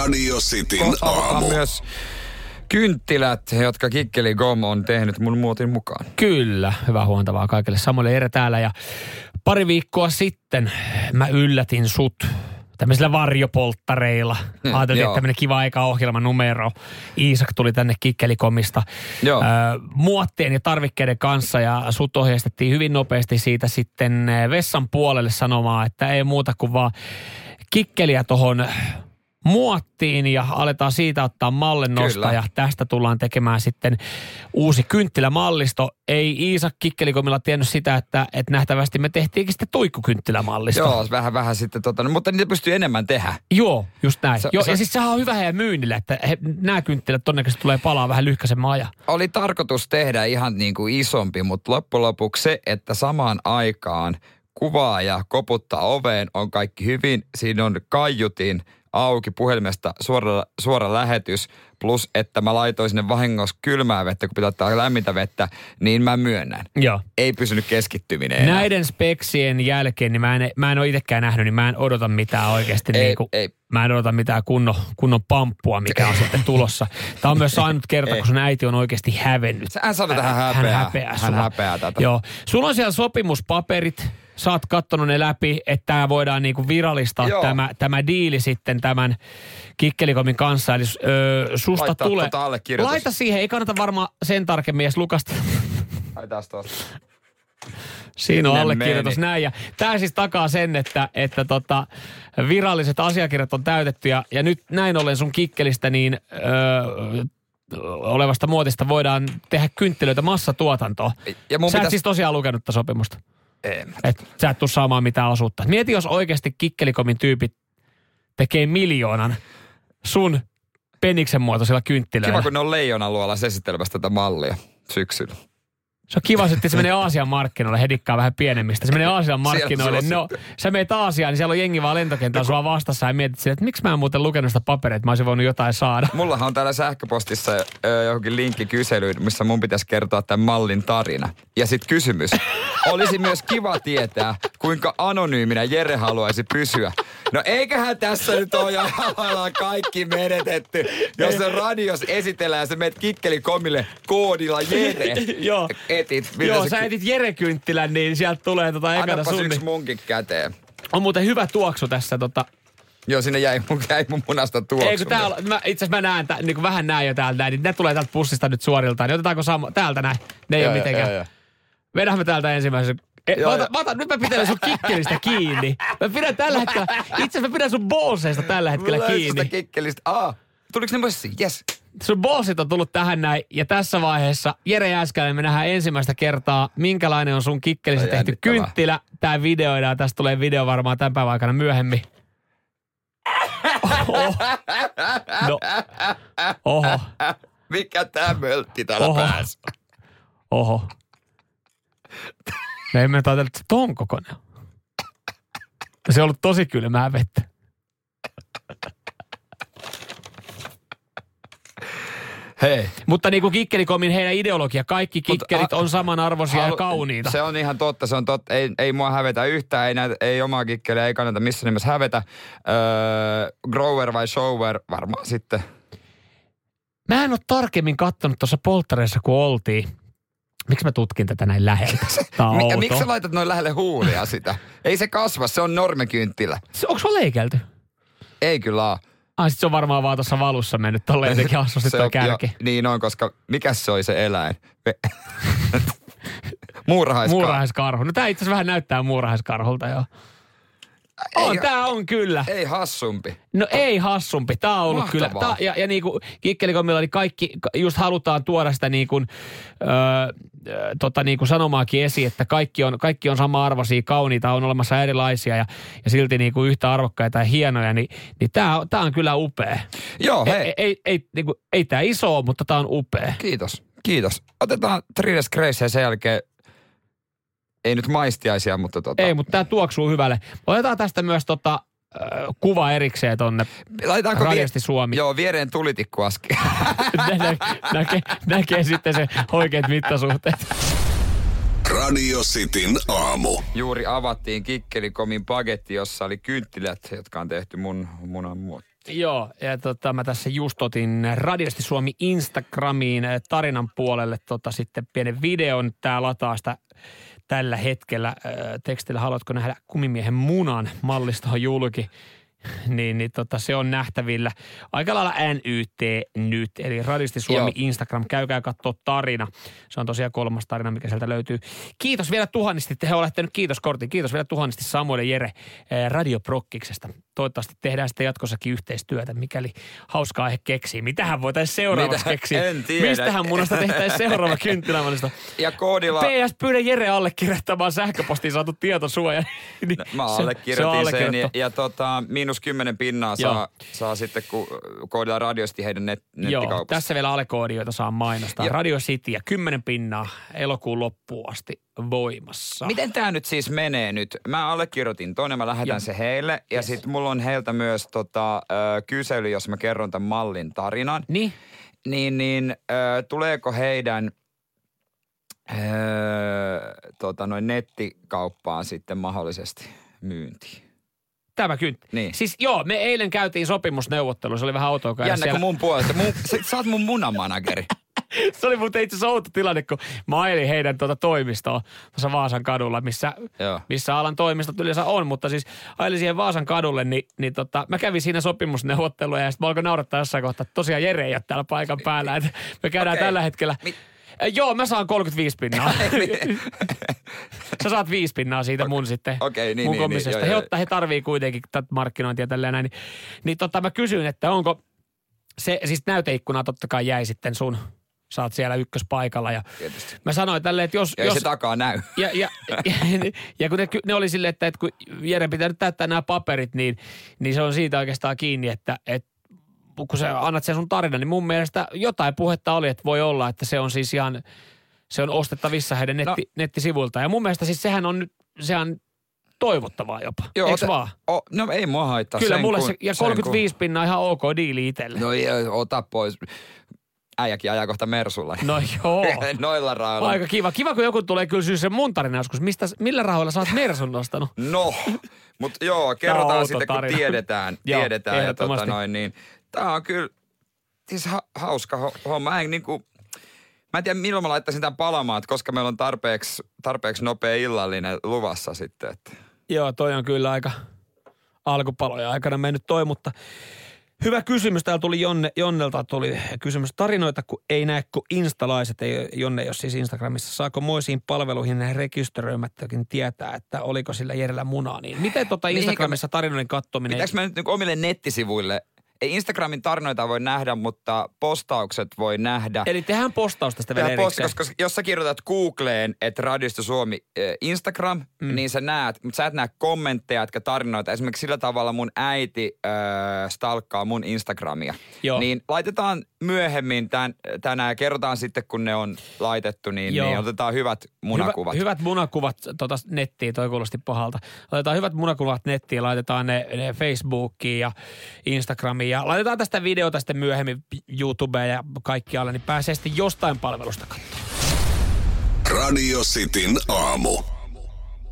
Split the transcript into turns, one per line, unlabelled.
Radio Cityn aamu.
myös kynttilät, jotka Kikkeli Gom on tehnyt mun muotin mukaan.
Kyllä, hyvää huomenta vaan kaikille. Samuel Ere täällä ja pari viikkoa sitten mä yllätin sut tämmöisillä varjopolttareilla.
Hmm,
Ajateltiin, että tämmöinen kiva aika ohjelman numero. Iisak tuli tänne Kikkelikomista
Joo.
ö, muottien ja tarvikkeiden kanssa ja sut ohjeistettiin hyvin nopeasti siitä sitten vessan puolelle sanomaan, että ei muuta kuin vaan kikkeliä tohon muottiin ja aletaan siitä ottaa mallennosta
Kyllä.
ja tästä tullaan tekemään sitten uusi kynttilämallisto. Ei Iisak Kikkelikomilla tiennyt sitä, että, että nähtävästi me tehtiinkin sitten tuikkukynttilämallisto.
Joo, vähän vähän sitten tota, no, mutta niitä pystyy enemmän tehdä.
Joo, just näin.
Se-
Joo,
se-
ja siis sehän on hyvä heidän myynnille, että he, nämä kynttilät todennäköisesti tulee palaa vähän lyhkäisemmän ajan.
Oli tarkoitus tehdä ihan niin kuin isompi, mutta loppujen lopuksi se, että samaan aikaan kuvaaja koputtaa oveen, on kaikki hyvin. Siinä on kaiutin auki puhelimesta suora, suora lähetys, plus että mä laitoin sinne vahingossa kylmää vettä, kun pitää ottaa lämmintä vettä, niin mä myönnän.
Joo.
Ei pysynyt keskittyminen enää.
Näiden speksien jälkeen, niin mä en, mä en ole itsekään nähnyt, niin mä en odota mitään oikeasti.
Ei,
niin kuin,
ei.
Mä en odota mitään kunnon, kunnon pamppua, mikä on sitten tulossa. Tämä on myös ainut kerta, kun sun äiti on oikeasti hävennyt.
Hän sanoi, että hän häpeää.
Hän häpeää,
Hän häpeää tätä.
Joo. Sulla on siellä sopimuspaperit. Sä oot kattonut ne läpi, että tämä voidaan niinku virallistaa
Joo.
tämä, tämä diili sitten tämän Kikkelikomin kanssa. Eli ö, susta
Laittaa
tulee...
tota.
Laita siihen, ei kannata varmaan sen tarkemmin edes lukasta.
Ai tästä.
Siinä on allekirjoitus
meni.
näin. Ja tämä siis takaa sen, että, että tota, viralliset asiakirjat on täytetty. Ja, ja nyt näin ollen sun kikkelistä niin öö, olevasta muotista voidaan tehdä kynttilöitä massatuotantoa.
Ja mun
Sä et
pitäisi-
siis tosiaan lukenut tätä sopimusta.
En.
Et sä et tuu saamaan mitään osuutta. Mieti, jos oikeasti kikkelikomin tyypit tekee miljoonan sun peniksen muotoisilla kynttilöillä.
Kiva, kun ne on leijonan luolassa esittelemässä tätä mallia syksyllä.
Se on kiva, että se menee Aasian markkinoille, hedikkaa vähän pienemmistä. Se menee Aasian markkinoille. No, sä meet Aasiaan, niin siellä on jengi vaan lentokentällä sua vastassa ja mietit sille, että miksi mä en muuten lukenut sitä paperia, että mä olisin voinut jotain saada.
Mullahan on täällä sähköpostissa ö, johonkin linkki kyselyyn, missä mun pitäisi kertoa tämän mallin tarina. Ja sitten kysymys. Olisi myös kiva tietää, kuinka anonyyminä Jere haluaisi pysyä. No eiköhän tässä nyt ole jo kaikki menetetty. Jos se radios esitellään, se menet kikkelikomille koodilla Jere.
Joo.
Etit.
Joo, sä etit Jere Kynttilän, niin sieltä tulee tota ekana
Annapas
sun.
yksi munkin käteen.
On muuten hyvä tuoksu tässä tota.
Joo, sinne jäi mun, jäi mun munasta tuoksu.
Ei kun täällä, mä, itse asiassa mä näen, tä, niin vähän näin jo täältä näin, niin ne tulee täältä pussista nyt suoriltaan. Niin otetaanko sama, täältä näin? Ne ei
Joo,
ole mitenkään.
joo, joo.
Vedähän me täältä ensimmäisen. E,
Joo,
mä, otan, mä otan, nyt mä pitelen sun kikkelistä kiinni. Mä pidän tällä hetkellä, itse asiassa mä pidän sun bolseista tällä hetkellä
Mulla
kiinni.
sitä kikkelistä. Aa, tuliko ne mössiin? Yes.
Sun bolsit on tullut tähän näin ja tässä vaiheessa Jere Jääskäinen me nähdään ensimmäistä kertaa, minkälainen on sun kikkelissä
Ai
tehty kynttilä. Tää videoidaan, tästä tulee video varmaan tämän päivän aikana myöhemmin. Oho. No. Oho,
Mikä tää möltti täällä
Oho.
päässä?
oho. Me emme ajatella, että se ton kokoinen. Se on ollut tosi kylmää vettä.
Hei.
Mutta niin kuin Kikkelikomin heidän ideologia, kaikki
Mut,
kikkelit
a-
on samanarvoisia ja
Halu-
kauniita.
Se on ihan totta, se on totta. Ei, ei mua hävetä yhtään, ei, näitä, ei omaa kikkeliä, ei kannata missään nimessä hävetä. Öö, grower vai shower, varmaan sitten.
Mä en ole tarkemmin katsonut tuossa polttareissa, kun oltiin. Miksi mä tutkin tätä näin läheltä? Outo.
miksi sä laitat noin lähelle huulia sitä? ei se kasva, se on normekynttilä.
Se- Onko se leikelty?
Ei kyllä oo.
Ai sit se on varmaan vaan tuossa valussa mennyt tolleen jotenkin hassusti toi kärki.
jo- niin on, koska mikä se oli se eläin? Muurahaiskaa.
Muurahaiskarhu. No tää itse asiassa vähän näyttää muurahaiskarhulta joo. On,
Ei-
tää on kyllä.
Ei hassumpi.
No ei hassumpi. Tää on ollut
Mahtavaa.
kyllä. Tää, ja, ja niinku Kikkelikomilla, niin kaikki, ka- just halutaan tuoda sitä niinku, öö, ö, tota niinku sanomaakin esiin, että kaikki on, kaikki on sama arvoisia, kauniita, on olemassa erilaisia ja, ja silti niinku yhtä arvokkaita ja hienoja, niin, niin tää, tää on kyllä upea.
Joo, hei.
Ei, ei, ei, niinku, ei tää iso mutta tää on upea.
Kiitos, kiitos. Otetaan Trides Grace ja sen jälkeen, ei nyt maistiaisia, mutta tota,
Ei, mutta tää tuoksuu hyvälle. Otetaan tästä myös tota, kuva erikseen tonne
laitetaanko
Radiosti Suomi.
Joo, viereen tulitikku äsken.
Nä, nä, näkee, näkee sitten se oikeat mittasuhteet.
Radio Cityn aamu.
Juuri avattiin Kikkelikomin paketti, jossa oli kynttilät, jotka on tehty mun munan muottiin.
Joo, ja tota, mä tässä just otin Radiosti Suomi Instagramiin eh, tarinan puolelle tota, sitten pienen videon. Tää lataa sitä tällä hetkellä äh, tekstillä. Haluatko nähdä kumimiehen munan mallisto julki? niin, niin tota, se on nähtävillä aika lailla NYT nyt, eli Radisti Suomi
Joo.
Instagram. Käykää katsoa tarina. Se on tosiaan kolmas tarina, mikä sieltä löytyy. Kiitos vielä tuhannesti, te olette nyt kiitos kortin. Kiitos vielä tuhannesti Samuel ja Jere eh, Radioprokkiksesta. Toivottavasti tehdään sitten jatkossakin yhteistyötä, mikäli hauskaa aihe keksii. Mitähän voitaisiin seuraavaksi
Mitä?
keksiä?
En tiedä.
Mistähän munasta tehtäisiin seuraava kynttilämallista?
Ja koodilla...
PS pyydä Jere allekirjoittamaan sähköpostiin saatu tietosuoja. Niin
Mä
se- se
allekirjoitin sen ja,
allekirjoittu.
ja tota, miinus kymmenen pinnaa
Joo.
saa, saa sitten, kun koodilla radiosti heidän net,
Joo,
nettikaupassa.
tässä vielä alekoodi, joita saa mainostaa.
Ja-
Radio City ja 10 pinnaa elokuun loppuun asti voimassa.
Miten tämä nyt siis menee nyt? Mä allekirjoitin ton ja mä lähetän
Joo.
se heille. Ja
Yes.
sitten mulla on heiltä myös tota, kysely, jos mä kerron tämän mallin tarinan.
Niin,
Niin, niin ö, tuleeko heidän ö, tota, noin nettikauppaan sitten mahdollisesti myyntiin?
tämä kyntti.
Niin.
Siis joo, me eilen käytiin sopimusneuvottelu, se oli vähän outoa käydä
Jännä
siellä.
mun puolesta. Mun, sä, sä oot mun munamanageri.
Se oli muuten itse asiassa outo tilanne, kun mä ajelin heidän tuota toimistoa tuossa Vaasan kadulla, missä,
Joo.
missä alan toimistot yleensä on, mutta siis ajelin siihen Vaasan kadulle, niin, niin tota, mä kävin siinä sopimusneuvotteluja ja sitten mä alkoin naurattaa jossain kohtaa, että tosiaan Jere ei ole täällä paikan päällä, että me käydään
Okei.
tällä hetkellä.
Mi-
Joo, mä saan 35 pinnaa. Sä saat viisi pinnaa siitä mun sitten.
okei, niin,
mun
niin,
komissiosta.
niin, joo,
he, ottaa, he tarvii kuitenkin tätä markkinointia tälleen näin. Niin, niin tota, mä kysyin, että onko se, siis näyteikkuna totta kai jäi sitten sun, sä oot siellä ykköspaikalla ja
Tietysti.
mä sanoin tälleen, että jos...
Ja ei
jos
se takaa näy.
ja, ja, ja, ja kun ne, ne oli silleen, että, että kun Jere pitää nyt täyttää nämä paperit, niin, niin se on siitä oikeastaan kiinni, että, että kun sä annat sen sun tarinan, niin mun mielestä jotain puhetta oli, että voi olla, että se on siis ihan, se on ostettavissa heidän netti, no. nettisivuilta. Ja mun mielestä siis sehän on nyt, sehän toivottavaa jopa, Joo, eikö
ote-
vaan?
O, no ei mua haittaa.
Kyllä
sen
mulle
kun-
se, ja
sen
35 pinnaa ihan ok diili itselle.
Kun, no ei, ota pois. Äijäkin ajaa kohta Mersulla.
No joo.
Noilla rahoilla.
Aika kiva. Kiva, kun joku tulee kyllä syy sen mun tarina joskus. Mistä, millä rahoilla sä oot Mersun nostanut?
No, mutta joo, kerrotaan sitten,
tarina.
kun tiedetään.
Joo,
tiedetään ja tota noin, niin tää on kyllä siis ha- hauska ho- homma. Mä en niinku, mä en tiedä milloin mä laittaisin tämän palamaan, että koska meillä on tarpeeksi, tarpeeksi nopea illallinen luvassa sitten. Että.
Joo, toi on kyllä aika alkupaloja aikana mennyt toi, mutta hyvä kysymys. Täällä tuli Jonne, Jonnelta tuli kysymys. Tarinoita, kun ei näe kuin instalaiset, ei, Jonne jos siis Instagramissa. Saako moisiin palveluihin rekisteröimättäkin tietää, että oliko sillä Jerellä munaa? Niin miten tota
me-
Instagramissa tarinoiden kattominen?
Pitääkö mä nyt niinku omille nettisivuille, ei Instagramin tarinoita voi nähdä, mutta postaukset voi nähdä.
Eli tehdään postaus tästä vielä erikseen.
koska jos sä kirjoitat Googleen, että Radiosta Suomi äh, Instagram, mm. niin sä näet, mutta sä et näe kommentteja, jotka tarinoita. Esimerkiksi sillä tavalla mun äiti äh, stalkkaa mun Instagramia.
Joo.
Niin laitetaan myöhemmin tän, tänään ja kerrotaan sitten, kun ne on laitettu, niin,
Joo.
niin otetaan hyvät munakuvat.
Hyvä, hyvät munakuvat tota nettiin, toi kuulosti pahalta. Laitetaan hyvät munakuvat nettiin, laitetaan ne, ne Facebookiin ja Instagramiin ja laitetaan tästä videota sitten myöhemmin YouTubeen ja kaikkialle, niin pääsee sitten jostain palvelusta katsomaan.
Radio Cityn aamu.